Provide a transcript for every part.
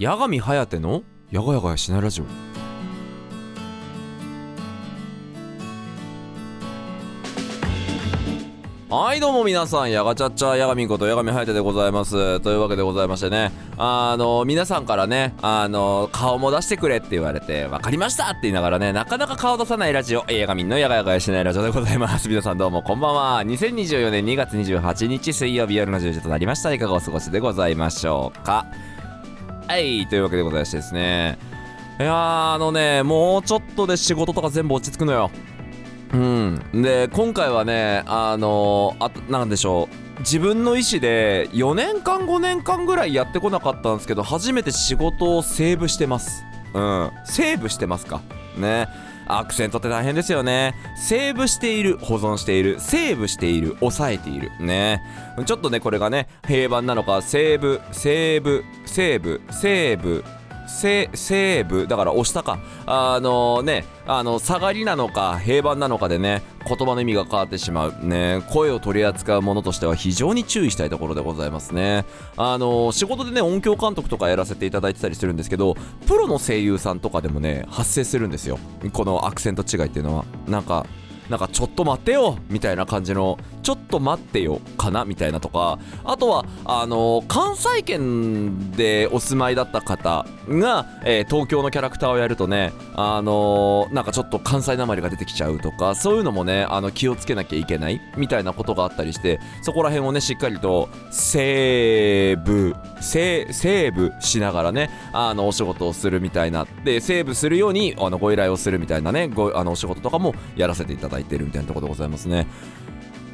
八神颯のやがやがやしないラジオ。はいどうも皆さんやがちゃっちゃやがみんことやがみはやてでございます。というわけでございましてねあの皆さんからねあの顔も出してくれって言われて分かりましたって言いながらねなかなか顔出さないラジオやがみんのやがやがやしないラジオでございます。皆さんどうもこんばんは。2024年2月28日水曜日夜の10時となりました。いかがお過ごしでございましょうか。はいというわけでございましてですね。いやーあのねもうちょっとで仕事とか全部落ち着くのよ。うん、で今回はねあのあなんでしょう。自分の意思で4年間5年間ぐらいやってこなかったんですけど初めて仕事をセーブしてます。うん。セーブしてますか。ね。アクセントって大変ですよね。セーブしている保存しているセーブしている抑えている。ね。ちょっとねこれがね平板なのかセーブセーブセーブセーブ。セセーブだから押したか。あのねあの下がりなのか平板なのかでね言葉の意味が変わってしまう。ね声を取り扱うものとしては非常に注意したいところでございますね。あの仕事でね音響監督とかやらせていただいてたりするんですけどプロの声優さんとかでもね発生するんですよ。このアクセント違いっていうのは。なんかなんかちょっと待ってよみたいな感じのちょっと待ってよかなみたいなとかあとはあの関西圏でお住まいだった方が、えー東京のキャラクターをやるとねあのなんかちょっと関西なまりが出てきちゃうとかそういうのもねあの気をつけなきゃいけないみたいなことがあったりしてそこら辺をねしっかりとセーブセーセーブしながらねあのお仕事をするみたいなでセーブするようにあのご依頼をするみたいなねごあのお仕事とかもやらせていただいてるみたいなところでございますね。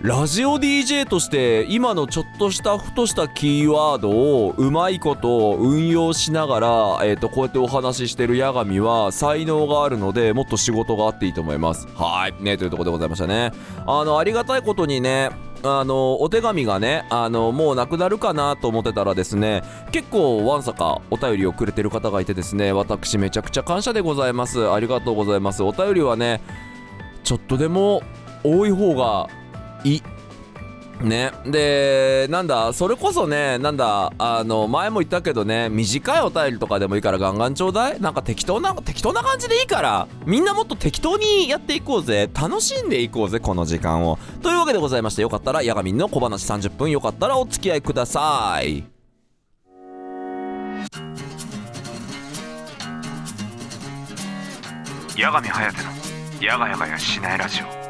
ラジオ DJ として今のちょっとしたふとしたキーワードをうまいこと運用しながら、えー、とこうやってお話ししてる八神は才能があるのでもっと仕事があっていいと思います。はい。ねというところでございましたね。あのありがたいことにねあのお手紙がねあのもうなくなるかなと思ってたらですね結構わんさかお便りをくれてる方がいてですね私めちゃくちゃ感謝でございます。ありがとうございます。お便りはねちょっとでも多い方がい。ね。でなんだそれこそねなんだあの前も言ったけどね短いお便りとかでもいいからガンガンちょうだい。なんか適当な適当な感じでいいからみんなもっと適当にやっていこうぜ。楽しんでいこうぜこの時間を。というわけでございましてよかったらヤガミンの小話30分よかったらお付き合いください。八神颯のやがやがやしないラジオ。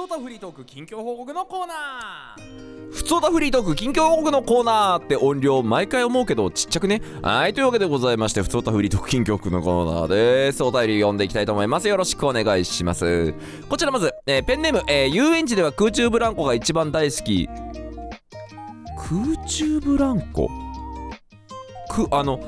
つおたフリートーク近況報告のコーナー。ふつおたフリートーク近況報告のコーナーって音量毎回思うけどちっちゃくねはいというわけでございましてふつおたフリートーク近況報告のコーナーです。お便り読んでいきたいと思います。よろしくお願いします。こちらまず、えーペンネーム、えー遊園地では空中ブランコが一番大好き。空中ブランコ？くあの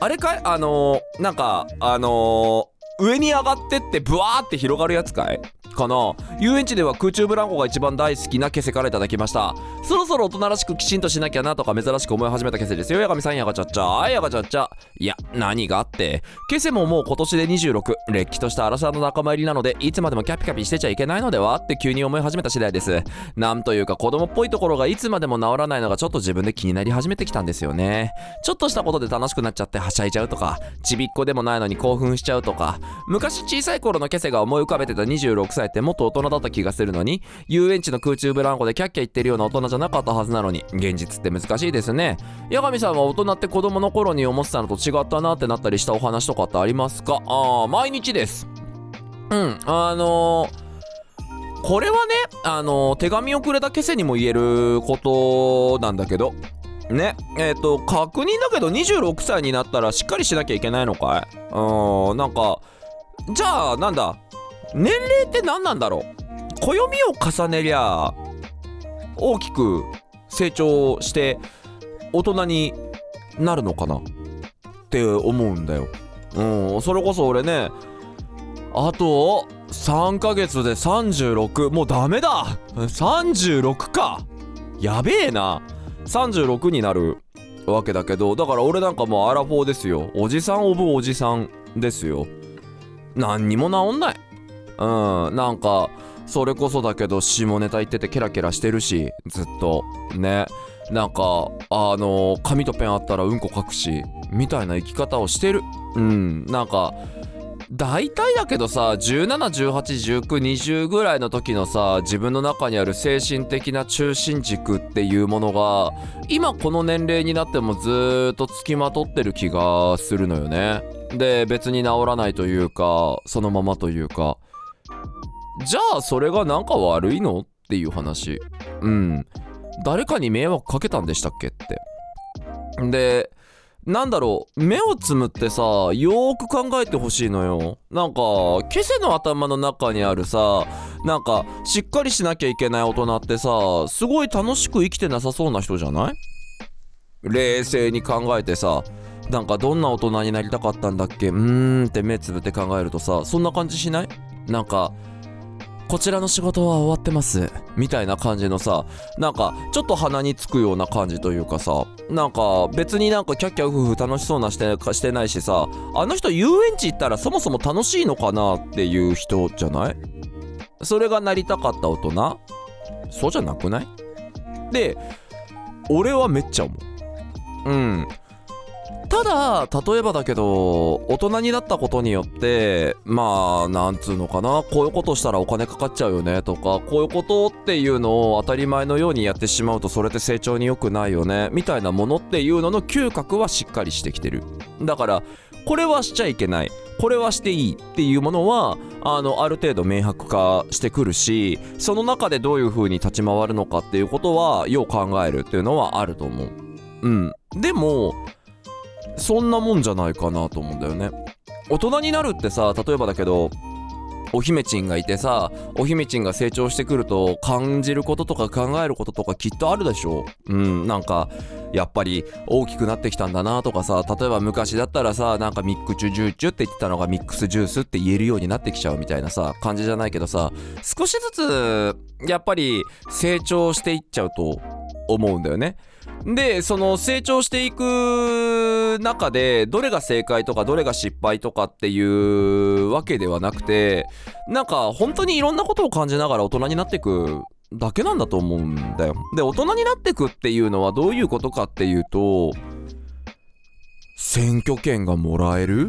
あれかい？あのー、なんかあのー、上に上がってってブワーって広がるやつかい？かな。遊園地では空中ブランコが一番大好きなケセからいただきました。そろそろ大人らしくきちんとしなきゃなとか珍しく思い始めたケセですよ。やがみさんやがちゃっちゃはいやがちゃっちゃいや何があって。ケセももう今年で26れっきとしたアラサーの仲間入りなのでいつまでもキャピキャピしてちゃいけないのではって急に思い始めた次第です。なんというか子供っぽいところがいつまでも治らないのがちょっと自分で気になり始めてきたんですよね。ちょっとしたことで楽しくなっちゃってはしゃいじゃうとかちびっこでもないのに興奮しちゃうとか。昔小さい頃のケセが思い浮かべてた26歳ってもっと大人だった気がするのに遊園地の空中ブランコでキャッキャ言ってるような大人じゃなかったはずなのに現実って難しいですね。八神さんは大人って子供の頃に思ってたのと違ったなってなったりしたお話とかってありますか？ああ毎日です。うんあのーこれはね、あのー手紙をくれたケセにも言えることなんだけどねえっ、と確認だけど26歳になったらしっかりしなきゃいけないのかい？うんなんかじゃあなんだ？年齢って何なんだろう？暦を重ねりゃ大きく成長して大人になるのかなって思うんだよ。うんそれこそ俺ねあと3ヶ月で36もうダメだ。36か。やべえな。36になるわけだけどだから俺なんかもうアラフォーですよ。おじさんオブおじさんですよ。何にも治んない。うんなんかそれこそだけど下ネタ言っててケラケラしてるしずっと。ね。なんかあの紙とペンあったらうんこ書くしみたいな生き方をしてる。うんなんか大体だけどさ17181920ぐらいの時のさ自分の中にある精神的な中心軸っていうものが今この年齢になってもずっとつきまとってる気がするのよね。で別に治らないというかそのままというか。じゃあそれがなんか悪いの？っていう話。うん。誰かに迷惑かけたんでしたっけって。でなんだろう。目をつむってさよーく考えてほしいのよ。なんかケセの頭の中にあるさなんかしっかりしなきゃいけない大人ってさすごい楽しく生きてなさそうな人じゃない？冷静に考えてさなんかどんな大人になりたかったんだっけ？うーんって目つぶって考えるとさそんな感じしない？なんかこちらの仕事は終わってます。みたいな感じのさなんかちょっと鼻につくような感じというかさなんか別になんかキャッキャウフフ楽しそうなしてしてないしさあの人遊園地行ったらそもそも楽しいのかなっていう人じゃない？それがなりたかった大人？そうじゃなくない？で俺はめっちゃ思う。うん。ただ例えばだけど大人になったことによってまあなんつうのかなこういうことしたらお金かかっちゃうよねとかこういうことっていうのを当たり前のようにやってしまうとそれって成長に良くないよねみたいなものっていうのの嗅覚はしっかりしてきてる。だからこれはしちゃいけない。これはしていいっていうものはあのある程度明白化してくるしその中でどういう風に立ち回るのかっていうことはよう考えるっていうのはあると思う。うん。でもそんなもんじゃないかなと思うんだよね。大人になるってさ例えばだけどお姫ちんがいてさお姫ちんが成長してくると感じることとか考えることとかきっとあるでしょ。ううんなんかやっぱり大きくなってきたんだなとかさ例えば昔だったらさなんかミックチュジューチュって言ってたのがミックスジュースって言えるようになってきちゃうみたいなさ感じじゃないけどさ少しずつやっぱり成長していっちゃうと思うんだよね。でその成長していく中でどれが正解とかどれが失敗とかっていうわけではなくてなんか本当にいろんなことを感じながら大人になっていくだけなんだと思うんだよ。で大人になっていくっていうのはどういうことかっていうと選挙権がもらえる？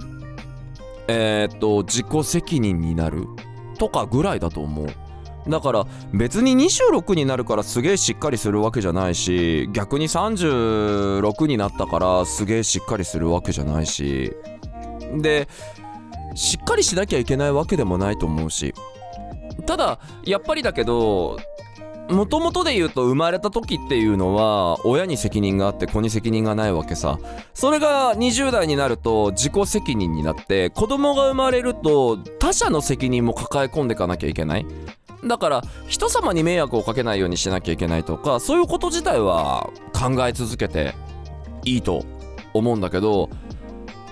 えー、っと自己責任になる？とかぐらいだと思う。だから別に26になるからすげえしっかりするわけじゃないし逆に36になったからすげえしっかりするわけじゃないし。でしっかりしなきゃいけないわけでもないと思うし。ただやっぱりだけどもともとで言うと生まれた時っていうのは親に責任があって子に責任がないわけさ。それが20代になると自己責任になって子供が生まれると他者の責任も抱え込んでいかなきゃいけない。だから人様に迷惑をかけないようにしなきゃいけないとかそういうこと自体は考え続けていいと思うんだけど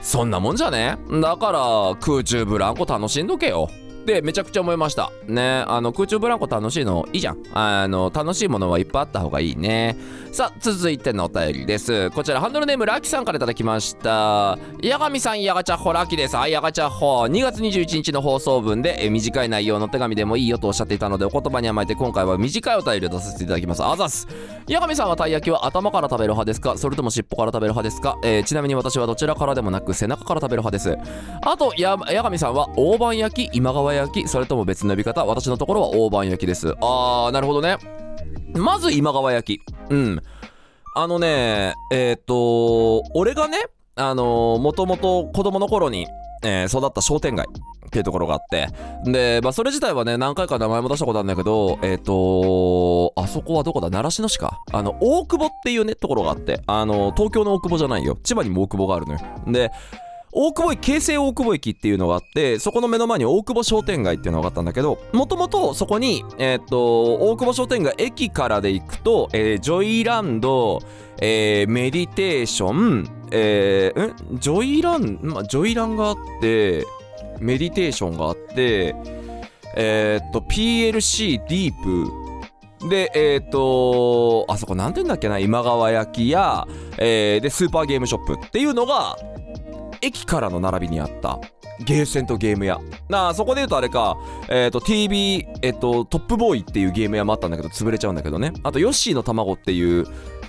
そんなもんじゃね？だから空中ブランコ楽しんどけよ。ってめちゃくちゃ思いました。ねあの空中ブランコ楽しいのいいじゃん。あの楽しいものはいっぱいあった方がいいね。さあ続いてのお便りです。こちらハンドルネームラキさんからいただきました。八神さんやがちゃほラキです。はいやがちゃほ2月21日の放送分でえ短い内容の手紙でもいいよとおっしゃっていたのでお言葉に甘えて今回は短いお便りを出させていただきます。あざっす。八神さんはたい焼きは頭から食べる派ですか？それとも尻尾から食べる派ですか、えーちなみに私はどちらからでもなく背中から食べる派です。あとや八神さんは大判焼き今川焼きそれとも別の呼び方？私のところは大判焼きです。あーなるほどね。まず今川焼き。うん。あのねえーと俺がねあのもともと子供の頃に、えー育った商店街っていうところがあって。で、まあ、それ自体はね何回か名前も出したことあるんだけどえーっとあそこはどこだ？習志野市か。あの大久保っていうねところがあって。あの東京の大久保じゃないよ。千葉にも大久保があるのよ。で大久保駅京成大久保駅っていうのがあってそこの目の前に大久保商店街っていうのがあったんだけどもともとそこに、えーっと大久保商店街駅からで行くと、えージョイランド、えーメディテーション、えーんジョイラン、ま、ジョイランがあってメディテーションがあってえーっと PLC ディープ。で、えっ、とあそこなんて言うんだっけな、今川焼きや、えーで、スーパーゲームショップっていうのが、駅からの並びにあった。ゲーセンとゲーム屋。なあ、そこで言うとあれか、えっ、と、TV、えっ、と、トップボーイっていうゲーム屋もあったんだけど、潰れちゃうんだけどね。あと、ヨッシーの卵っていう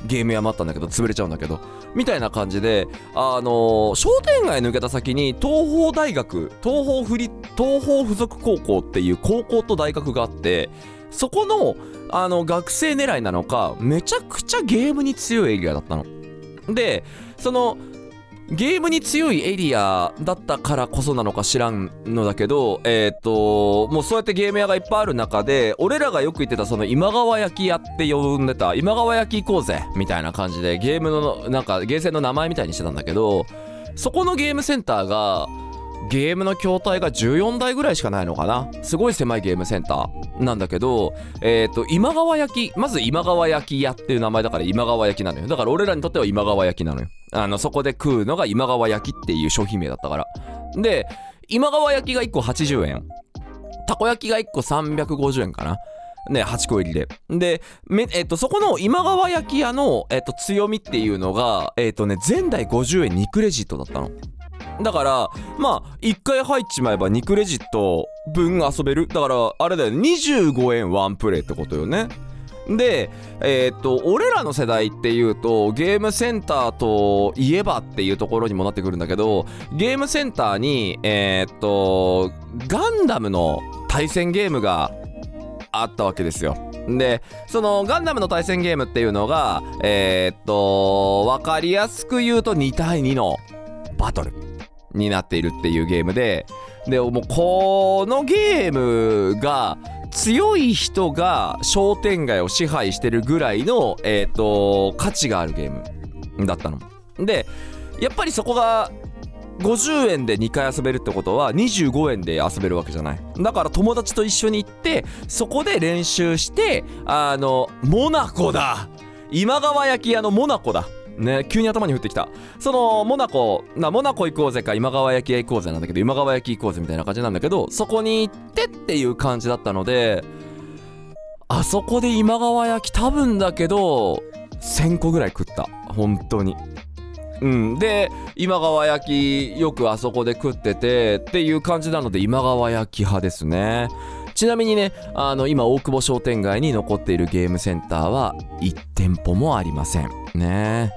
ゲーム屋もあったんだけど潰れちゃうんだけどみたいな感じであの商店街抜けた先に東邦大学東邦府立東邦附属高校っていう高校と大学があってそこのあの学生狙いなのかめちゃくちゃゲームに強いエリアだったの。でそのゲームに強いエリアだったからこそなのか知らんのだけど、えっ、と、もうそうやってゲーム屋がいっぱいある中で、俺らがよく言ってたその今川焼き屋って呼んでた、今川焼き行こうぜみたいな感じでゲームの、なんかゲーセンの名前みたいにしてたんだけど、そこのゲームセンターが、ゲームの筐体が14台ぐらいしかないのかな？すごい狭いゲームセンターなんだけど、えっ、と、今川焼き、まず今川焼き屋っていう名前だから今川焼きなのよ。だから俺らにとっては今川焼きなのよ。あの、そこで食うのが今川焼きっていう商品名だったから。で、今川焼きが1個80円。たこ焼きが1個350円かな。ね、8個入りで。で、えっと、そこの今川焼き屋の、えっと、強みっていうのが、えっとね、前代50円2クレジットだったの。だから、まあ、1回入っちまえば2クレジット分遊べる。だから、あれだよね、25円ワンプレイってことよね。で、えーっと、俺らの世代っていうと、ゲームセンターといえばっていうところにもなってくるんだけど、ゲームセンターに、えーっと、ガンダムの対戦ゲームがあったわけですよ。で、そのガンダムの対戦ゲームっていうのが、えーっと、わかりやすく言うと2対2のバトルになっているっていうゲームで、で、もうこのゲームが、強い人が商店街を支配してるぐらいの、えっ、と、価値があるゲームだったの。で、やっぱりそこが50円で2回遊べるってことは25円で遊べるわけじゃない。だから友達と一緒に行って、そこで練習して、あの、モナコだ今川焼き屋のモナコだね、急に頭に降ってきた。その、モナコ、な、モナコ行こうぜか、今川焼き屋行こうぜなんだけど、今川焼き行こうぜみたいな感じなんだけど、そこに行ってっていう感じだったので、あそこで今川焼き多分だけど、1000個ぐらい食った。本当に。うん。で、今川焼き、よくあそこで食ってて、っていう感じなので、今川焼き派ですね。ちなみにね、あの、今、大久保商店街に残っているゲームセンターは、1店舗もありません。ね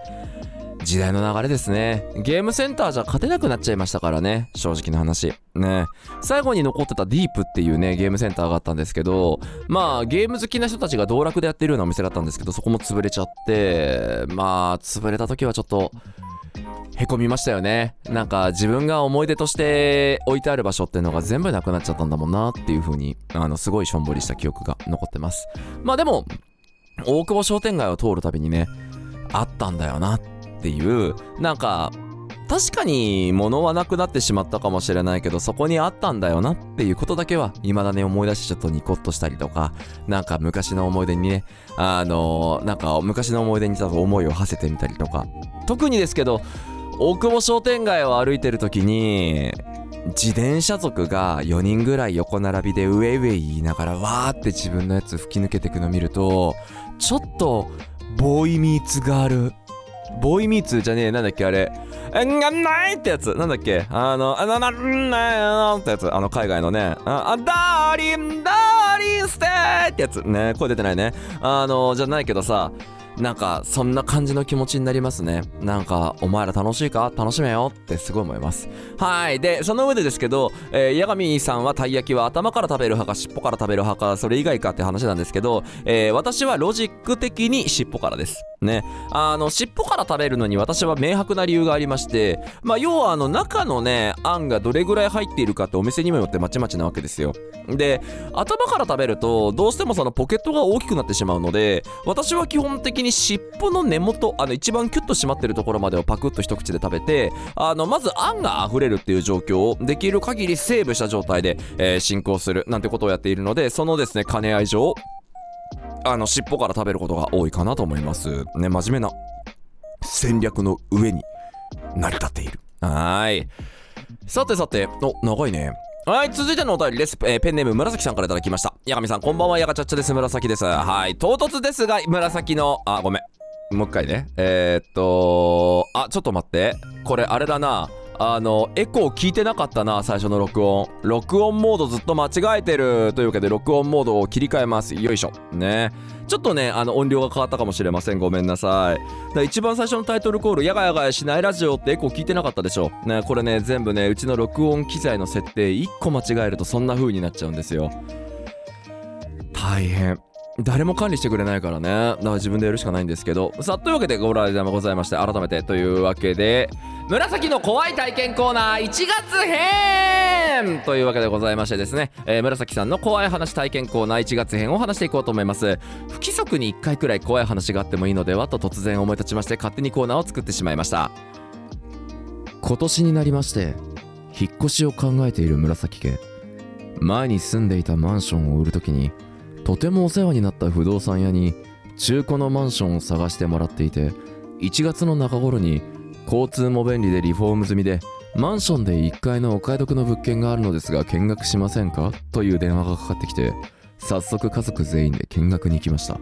時代の流れですね。ゲームセンターじゃ勝てなくなっちゃいましたからね。正直な話。ね最後に残ってたディープっていうね、ゲームセンターがあったんですけど、まあ、ゲーム好きな人たちが道楽でやってるようなお店だったんですけど、そこも潰れちゃって、まあ、潰れた時はちょっと、へこみましたよね。なんか自分が思い出として置いてある場所っていうのが全部なくなっちゃったんだもんなっていう風に、あの、すごいしょんぼりした記憶が残ってます。まあでも、大久保商店街を通るたびにね、あったんだよなっていう、なんか、確かに物はなくなってしまったかもしれないけど、そこにあったんだよなっていうことだけは、未だに思い出してちょっとニコッとしたりとか、なんか昔の思い出にね、あのなんか昔の思い出にちょっと思いを馳せてみたりとか。特にですけど、大久保商店街を歩いてる時に、自転車族が4人ぐらい横並びでウェイウェイ言いながらわーって自分のやつ吹き抜けてくの見ると、ちょっと、ボーイミーツガール。ボーイミーツじゃねえ、なんだっけあれ。 When the nightってやつ。なんだっけ？あの、あな、な、な、ってやつ。あの、海外のね。あ、あ darling、darling standってやつ。ね、声出てないね。あの、じゃないけどさ、なんか、そんな感じの気持ちになりますね。なんか、お前ら楽しいか？楽しめよってすごい思います。はい。で、その上でですけど、えー、八神さんはたい焼きは頭から食べる派か尻尾から食べる派か、それ以外かって話なんですけど、えー私はロジック的に尻尾からです。ね。あの、尻尾から食べるのに私は明白な理由がありまして、まあ、要はあの、中のね、あんがどれぐらい入っているかってお店にもよってまちまちなわけですよ。で、頭から食べると、どうしてもそのポケットが大きくなってしまうので、私は基本的にに尻尾の根元、あの、一番キュッと締まってるところまでをパクッと一口で食べて、あの、まずあんが溢れるっていう状況をできる限りセーブした状態で、えー進行するなんてことをやっているので、そのですね、兼ね合い上、あの、尻尾から食べることが多いかなと思います。ね、真面目な戦略の上に成り立っている。はーい。さてさて、お、長いね。はい、続いてのお便りです。えーペンネーム紫さんから頂きました。八神さん、こんばんは、やがちゃっちゃです。紫です。はい、唐突ですが、紫の、あ、ごめん。もう一回ね。えー、っと、あ、ちょっと待って。これ、あれだな。あのエコー聞いてなかったな最初の録音。録音モードずっと間違えてる。というわけで録音モードを切り替えます。よいしょ。ね。ちょっとねあの音量が変わったかもしれません。ごめんなさい。だ一番最初のタイトルコール「やがやがやしないラジオ」ってエコー聞いてなかったでしょ。ねこれね全部ねうちの録音機材の設定1個間違えるとそんな風になっちゃうんですよ。大変。誰も管理してくれないからね。だから自分でやるしかないんですけど。さあというわけでご来場ございまして改めてというわけで紫の怖い体験コーナー1月編!というわけでございましてですね、えー紫さんの怖い話体験コーナー1月編を話していこうと思います。不規則に1回くらい怖い話があってもいいのでは？と突然思い立ちまして勝手にコーナーを作ってしまいました。今年になりまして引っ越しを考えている紫家。前に住んでいたマンションを売るときにとてもお世話になった不動産屋に中古のマンションを探してもらっていて1月の中頃に交通も便利でリフォーム済みでマンションで1階のお買い得の物件があるのですが見学しませんかという電話がかかってきて早速家族全員で見学に行きました。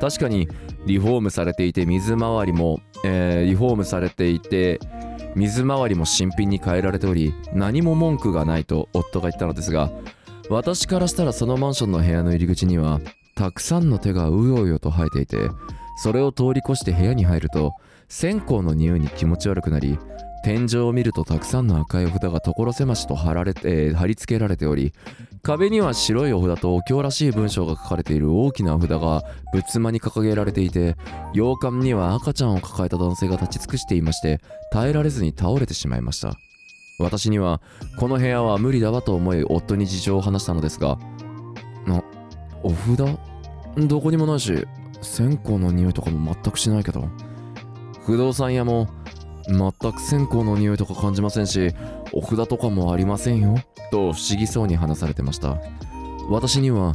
確かにリフォームされていて水回りも、えーリフォームされていて水回りも新品に変えられており何も文句がないと夫が言ったのですが私からしたらそのマンションの部屋の入り口にはたくさんの手がうようよと生えていてそれを通り越して部屋に入ると線香の匂いに気持ち悪くなり天井を見るとたくさんの赤いお札が所狭しと貼られて、えー貼り付けられており壁には白いお札とお経らしい文章が書かれている大きなお札が仏間に掲げられていて洋館には赤ちゃんを抱えた男性が立ち尽くしていまして耐えられずに倒れてしまいました。私にはこの部屋は無理だわと思い夫に事情を話したのですがなお札？どこにもないし線香の匂いとかも全くしないけど。不動産屋も全く線香の匂いとか感じませんしお札とかもありませんよ。と不思議そうに話されてました。私には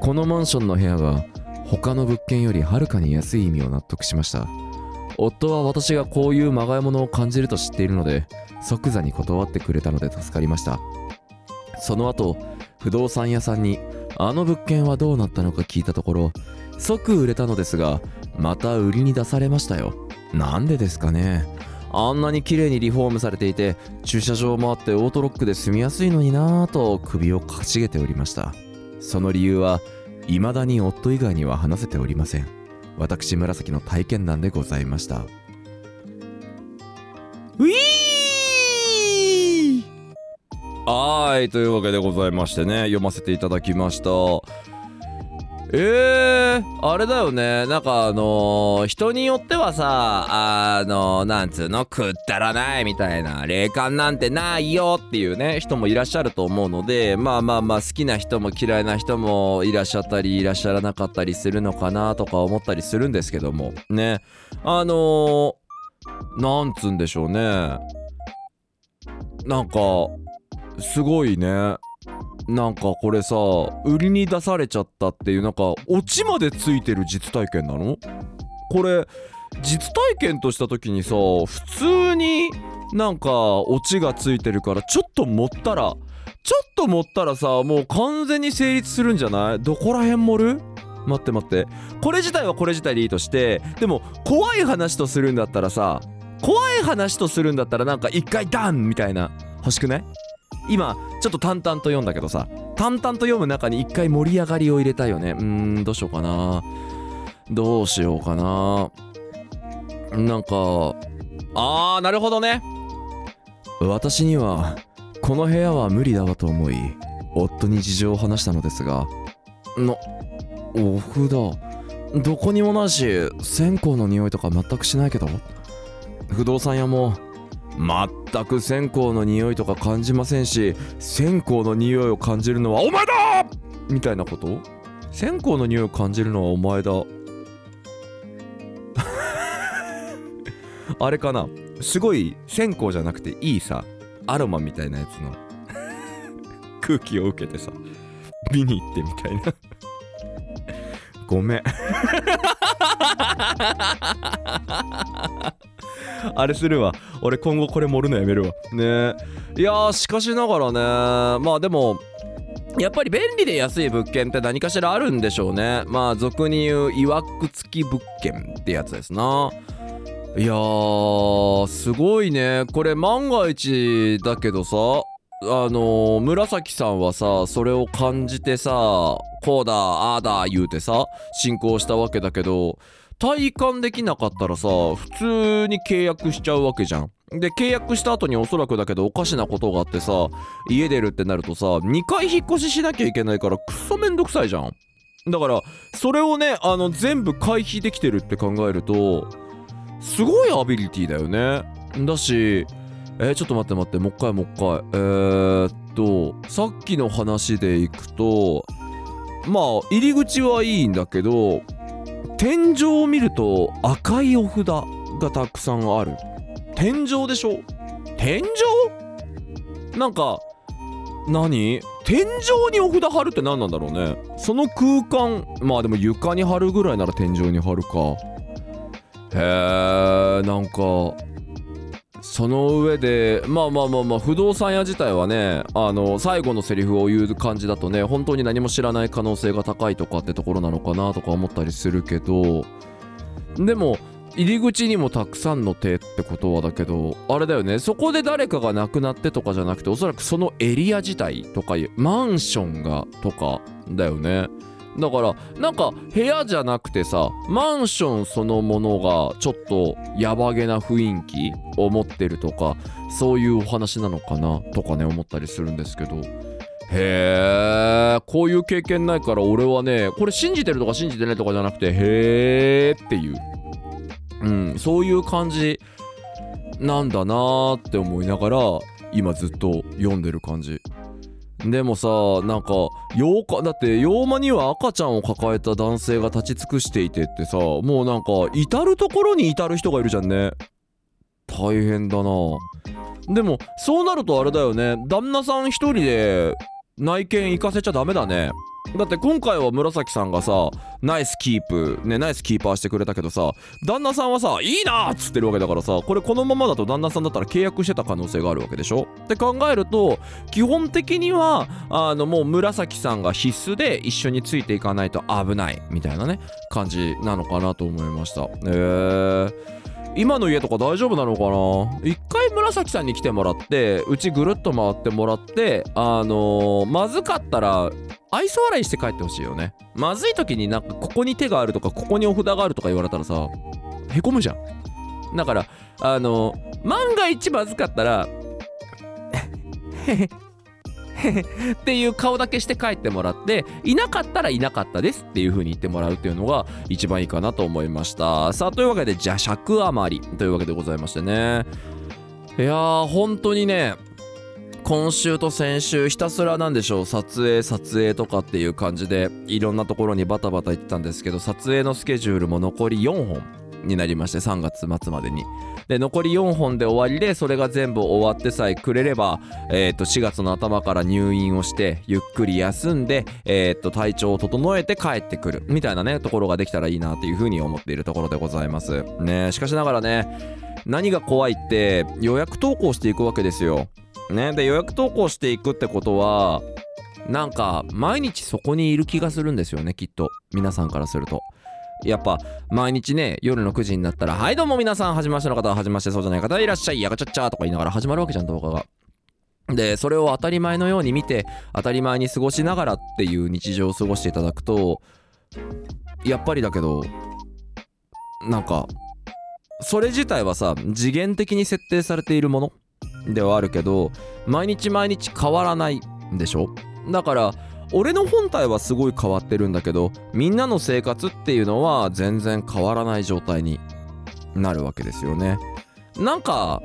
このマンションの部屋が他の物件よりはるかに安い意味を納得しました。夫は私がこういうまがいものを感じると知っているので即座に断ってくれたので助かりました。その後不動産屋さんにあの物件はどうなったのか聞いたところ即売れたのですがまた売りに出されましたよ。なんでですかね。あんなに綺麗にリフォームされていて駐車場もあってオートロックで住みやすいのになぁと首をかしげておりました。その理由は未だに夫以外には話せておりません。私紫の体験談でございました。はいというわけでございましてね読ませていただきました。えー、あれだよね。なんかあのー人によってはさあのーなんつうの？くったらないみたいな霊感なんてないよっていうね人もいらっしゃると思うのでまあまあまあ好きな人も嫌いな人もいらっしゃったりいらっしゃらなかったりするのかなとか思ったりするんですけどもね。あのー、なんつうんでしょうね。なんかすごいね。なんかこれさ売りに出されちゃったっていうなんかオチまでついてる実体験なの？これ実体験とした時にさ普通になんかオチがついてるからちょっと盛ったらちょっと盛ったらさもう完全に成立するんじゃない？どこら辺盛る？待って待って。これ自体はこれ自体でいいとしてでも怖い話とするんだったらさ怖い話とするんだったらなんか一回ダンみたいな欲しくない？今ちょっと淡々と読んだけどさ淡々と読む中に一回盛り上がりを入れたいよね。うーんどうしようかな。どうしようかな。なんかあーなるほどね。私にはこの部屋は無理だわと思い夫に事情を話したのですがなお札どこにもないし線香の匂いとか全くしないけど不動産屋も全く線香の匂いとか感じませんし線香の匂いを感じるのはお前だ！みたいなこと？線香の匂いを感じるのはお前だ。あれかな？すごい線香じゃなくていいさアロマみたいなやつの。空気を受けてさ見に行ってみたいな。ごめん。あれするわ。俺今後これ盛るのやめるわ。ね。いやーしかしながらね。まあでもやっぱり便利で安い物件って何かしらあるんでしょうね。まあ俗に言ういわく付き物件ってやつですな。いやーすごいね。これ万が一だけどさ。あの紫さんはさそれを感じてさこうだああだ言うてさ進行したわけだけど体感できなかったらさ普通に契約しちゃうわけじゃん。で契約した後におそらくだけどおかしなことがあってさ家出るってなるとさ2回引っ越ししなきゃいけないからクソめんどくさいじゃん。だからそれをねあの全部回避できてるって考えるとすごいアビリティだよね。だしえちょっと待って待ってもう一回もう一回えー、っとさっきの話でいくとまあ入り口はいいんだけど天井を見ると赤いお札がたくさんある。天井でしょ？天井？なんか何？天井にお札貼るって何なんだろうね。その空間まあでも床に貼るぐらいなら天井に貼るか。へえなんかその上でまあまあまあまあ不動産屋自体はねあの最後のセリフを言う感じだとね本当に何も知らない可能性が高いとかってところなのかなとか思ったりするけどでも入り口にもたくさんの手ってことはだけどあれだよねそこで誰かが亡くなってとかじゃなくておそらくそのエリア自体とかいうマンションがとかだよね。だからなんか部屋じゃなくてさマンションそのものがちょっとヤバげな雰囲気を持ってるとかそういうお話なのかなとかね思ったりするんですけど。へえこういう経験ないから俺はねこれ信じてるとか信じてないとかじゃなくてへえっていう。うんそういう感じなんだなーって思いながら今ずっと読んでる感じ。でもさなんか妖怪だって妖魔には赤ちゃんを抱えた男性が立ち尽くしていてってさもうなんか至る所に至る人がいるじゃんね。大変だな。でもそうなるとあれだよね。旦那さん一人で内見行かせちゃダメだね。だって今回は紫さんがさナイスキープねナイスキーパーしてくれたけどさ旦那さんはさいいなーっつってるわけだからさこれこのままだと旦那さんだったら契約してた可能性があるわけでしょ？って考えると基本的にはあのもう紫さんが必須で一緒についていかないと危ないみたいなね感じなのかなと思いました。へえー。今の家とか大丈夫なのかな？一回紫さんに来てもらってうちぐるっと回ってもらってあのーまずかったら愛想笑いして帰ってほしいよね。まずい時になんかここに手があるとかここにお札があるとか言われたらさへこむじゃん。だからあのー万が一まずかったらへへ っていう顔だけして帰ってもらっていなかったらいなかったですっていう風に言ってもらうっていうのが一番いいかなと思いました。さあというわけでじゃあ尺余りというわけでございましてね。いやー本当にね今週と先週ひたすらなんでしょう撮影撮影とかっていう感じでいろんなところにバタバタ行ってたんですけど撮影のスケジュールも残り4本になりまして3月末までに。で残り4本で終わりでそれが全部終わってさえくれれば、えー、と4月の頭から入院をしてゆっくり休んで、えー、と体調を整えて帰ってくる。みたいなねところができたらいいなっていうふうに思っているところでございます。ねしかしながらね何が怖いって予約投稿していくわけですよ。ねで予約投稿していくってことはなんか毎日そこにいる気がするんですよねきっと。皆さんからすると。やっぱ毎日ね夜の9時になったら「はいどうも皆さんはじめましての方ははじめましてそうじゃない方いらっしゃいやがちゃっちゃ」とか言いながら始まるわけじゃん動画が。でそれを当たり前のように見て当たり前に過ごしながらっていう日常を過ごしていただくとやっぱりだけどなんかそれ自体はさ次元的に設定されているものではあるけど毎日毎日変わらないんでしょ？だから俺の本体はすごい変わってるんだけどみんなの生活っていうのは全然変わらない状態になるわけですよね。なんか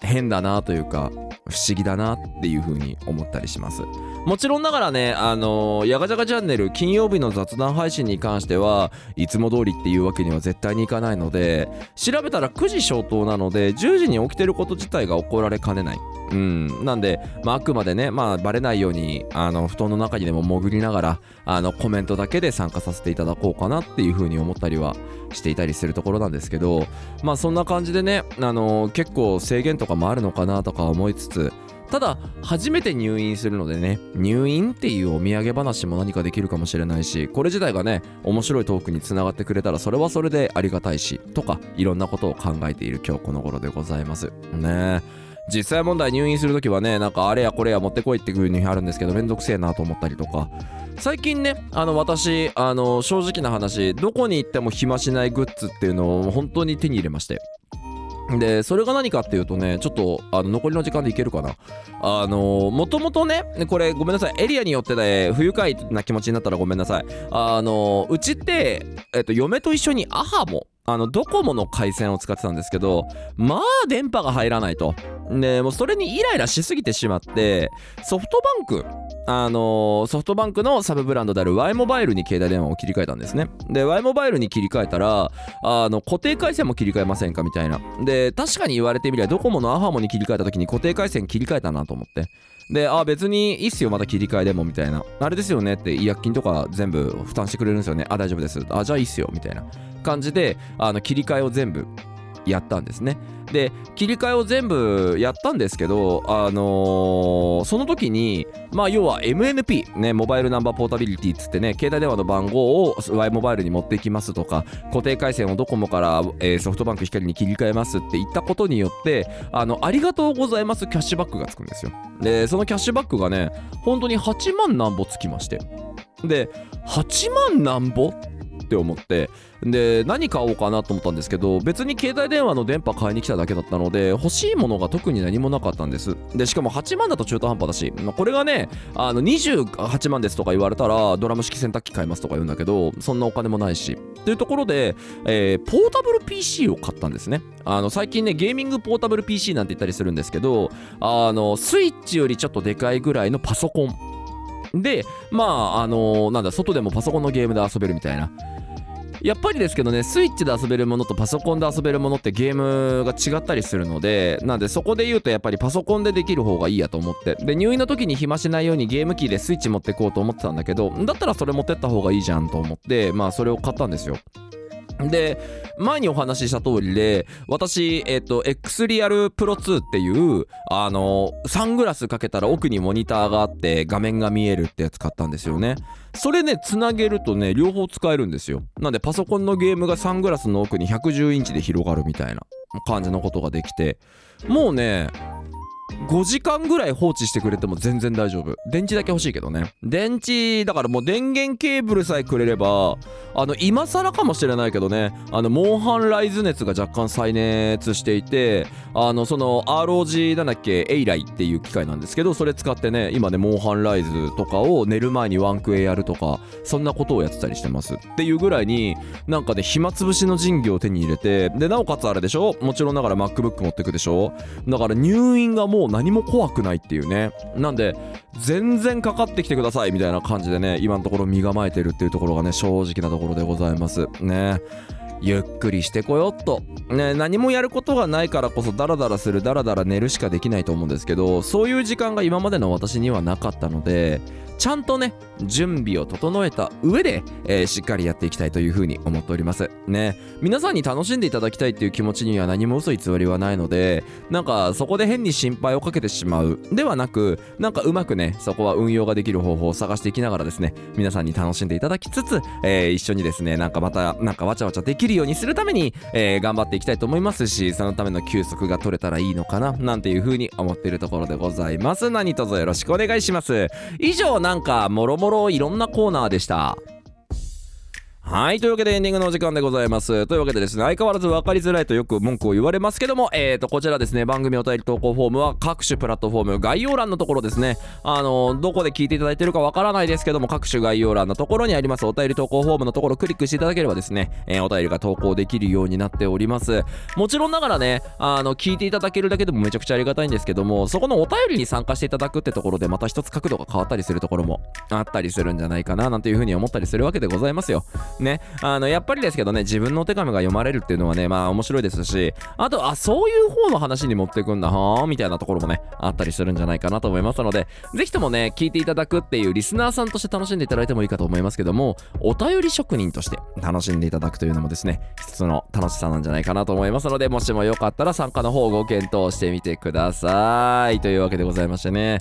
変だなというか不思議だなっていう風に思ったりします。もちろんながらねあのー、ヤガジャガチャンネル金曜日の雑談配信に関してはいつも通りっていうわけには絶対にいかないので調べたら9時消灯なので10時に起きてること自体が起こられかねない。うん、なんで、まあ、あくまでね、まあ、バレないようにあの布団の中にでも潜りながらあのコメントだけで参加させていただこうかなっていうふうに思ったりはしていたりするところなんですけどまあそんな感じでね、あの結構制限とかもあるのかなとか思いつつただ初めて入院するのでね入院っていうお土産話も何かできるかもしれないしこれ自体がね面白いトークにつながってくれたらそれはそれでありがたいしとかいろんなことを考えている今日この頃でございます。ね。え実際問題入院するときはねなんかあれやこれや持ってこいっていう風にあるんですけどめんどくせえなと思ったりとか。最近ねあの私あの正直な話どこに行っても暇しないグッズっていうのを本当に手に入れまして。でそれが何かっていうとねちょっとあの残りの時間でいけるかな。あのもともとねこれごめんなさい。エリアによってね不愉快な気持ちになったらごめんなさい。あのうちって、えっと、嫁と一緒にアハモあのドコモの回線を使ってたんですけどまあ電波が入らないと。でもうそれにイライラしすぎてしまってソフトバンクあのーソフトバンクのサブブランドである Y モバイルに携帯電話を切り替えたんですね。で Y モバイルに切り替えたらあの固定回線も切り替えませんかみたいな。で確かに言われてみりゃドコモのアハモに切り替えた時に固定回線切り替えたなと思って。であ別にいいっすよまた切り替えでもみたいな。あれですよねって医薬金とか全部負担してくれるんですよね。あ大丈夫です。あじゃあいいっすよみたいな感じであの切り替えを全部やったんですね。で切り替えを全部やったんですけどあのーその時にまあ要は MNP ねモバイルナンバーポータビリティっつってね携帯電話の番号を Y モバイルに持っていきますとか固定回線をドコモから、えーソフトバンク光に切り替えますって言ったことによってあのありがとうございますキャッシュバックがつくんですよ。でそのキャッシュバックがね本当に8万なんぼつきまして。で8万なんぼって思ってで何買おうかなと思ったんですけど別に携帯電話の電波買いに来ただけだったので欲しいものが特に何もなかったんです。でしかも8万だと中途半端だしこれがねあの28万ですとか言われたらドラム式洗濯機買いますとか言うんだけどそんなお金もないし。というところで、えーポータブル PC を買ったんですね。あの最近ねゲーミングポータブル PC なんて言ったりするんですけどあのスイッチよりちょっとでかいぐらいのパソコン。でまああのなんだ外でもパソコンのゲームで遊べるみたいな。やっぱりですけどねスイッチで遊べるものとパソコンで遊べるものってゲームが違ったりするのでなんでそこで言うとやっぱりパソコンでできる方がいいやと思って。で入院の時に暇しないようにゲーム機でスイッチ持ってこうと思ってたんだけどだったらそれ持ってった方がいいじゃんと思ってまあそれを買ったんですよ。で前にお話しした通りで私、えっと X リアルプロ2っていうあのサングラスかけたら奥にモニターがあって画面が見えるってやつ買ったんですよね。それねつなげるとね両方使えるんですよ。なんでパソコンのゲームがサングラスの奥に110インチで広がるみたいな感じのことができて。もうね5時間ぐらい放置してくれても全然大丈夫。電池だけ欲しいけどね。電池だからもう電源ケーブルさえくれればあの今更かもしれないけどね。あのモンハンライズ熱が若干再熱していてあのその ROG なんだっけ？エイライっていう機械なんですけどそれ使ってね今ねモンハンライズとかを寝る前にワンクエやるとかそんなことをやってたりしてます。っていうぐらいになんかね暇つぶしの神器を手に入れてでなおかつあれでしょ？もちろんながら MacBook 持ってくでしょ？だから入院がもうう何も怖くないっていうね。なんで全然かかってきてくださいみたいな感じでね今のところ身構えてるっていうところがね正直なところでございます。ね。ゆっくりしてこよっと、ね、何もやることがないからこそダラダラするダラダラ寝るしかできないと思うんですけどそういう時間が今までの私にはなかったのでちゃんとね準備を整えた上で、えーしっかりやっていきたいというふうに思っております。ね。皆さんに楽しんでいただきたいっていう気持ちには何も嘘偽りはないのでなんかそこで変に心配をかけてしまうではなくなんかうまくねそこは運用ができる方法を探していきながらですね皆さんに楽しんでいただきつつ、えー一緒にですねなんかまたなんかわちゃわちゃできるようにするために、えー頑張っていきたいと思いますしそのための休息が取れたらいいのかななんていうふうに思っているところでございます。何卒よろしくお願いします。以上なんかもろもろいろんなコーナーでした。はい。というわけでエンディングのお時間でございます。というわけでですね、相変わらず分かりづらいとよく文句を言われますけども、えーと、こちらですね、番組お便り投稿フォームは各種プラットフォーム、概要欄のところですね、あの、どこで聞いていただいてるかわからないですけども、各種概要欄のところにありますお便り投稿フォームのところをクリックしていただければですね、えーお便りが投稿できるようになっております。もちろんながらね、あの、聞いていただけるだけでもめちゃくちゃありがたいんですけども、そこのお便りに参加していただくってところでまた一つ角度が変わったりするところもあったりするんじゃないかな、なんていうふうに思ったりするわけでございますよ。ね。あのやっぱりですけどね自分のお手紙が読まれるっていうのはねまあ面白いですしあとあそういう方の話に持ってくんだはあみたいなところもねあったりするんじゃないかなと思いますのでぜひともね聞いていただくっていうリスナーさんとして楽しんでいただいてもいいかと思いますけどもお便り職人として楽しんでいただくというのもですね一つの楽しさなんじゃないかなと思いますのでもしもよかったら参加の方をご検討してみてください。というわけでございましてね。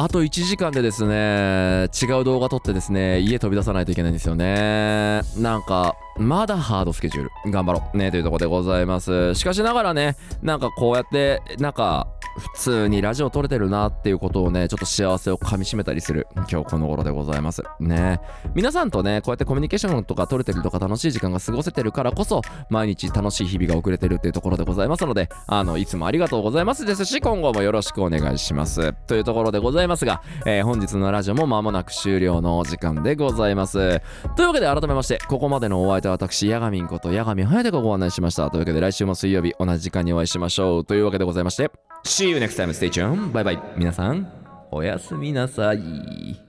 あと1時間でですね違う動画撮ってですね家飛び出さないといけないんですよね。なんかまだハードスケジュール。頑張ろう。ねというところでございます。しかしながらねなんかこうやってなんか普通にラジオ撮れてるなっていうことをねちょっと幸せをかみしめたりする。今日この頃でございます。ね。皆さんとねこうやってコミュニケーションとか取れてるとか楽しい時間が過ごせてるからこそ毎日楽しい日々が送れてるっていうところでございますのであのいつもありがとうございますですし今後もよろしくお願いします。というところでございますが、えー本日のラジオも間もなく終了のお時間でございます。というわけで改めましてここまでのお相手は私ヤガミンことヤガミハヤテがご案内しました。というわけで来週も水曜日同じ時間にお会いしましょう。というわけでございまして See you next time. Stay tuned. バイバイ皆さんおやすみなさい。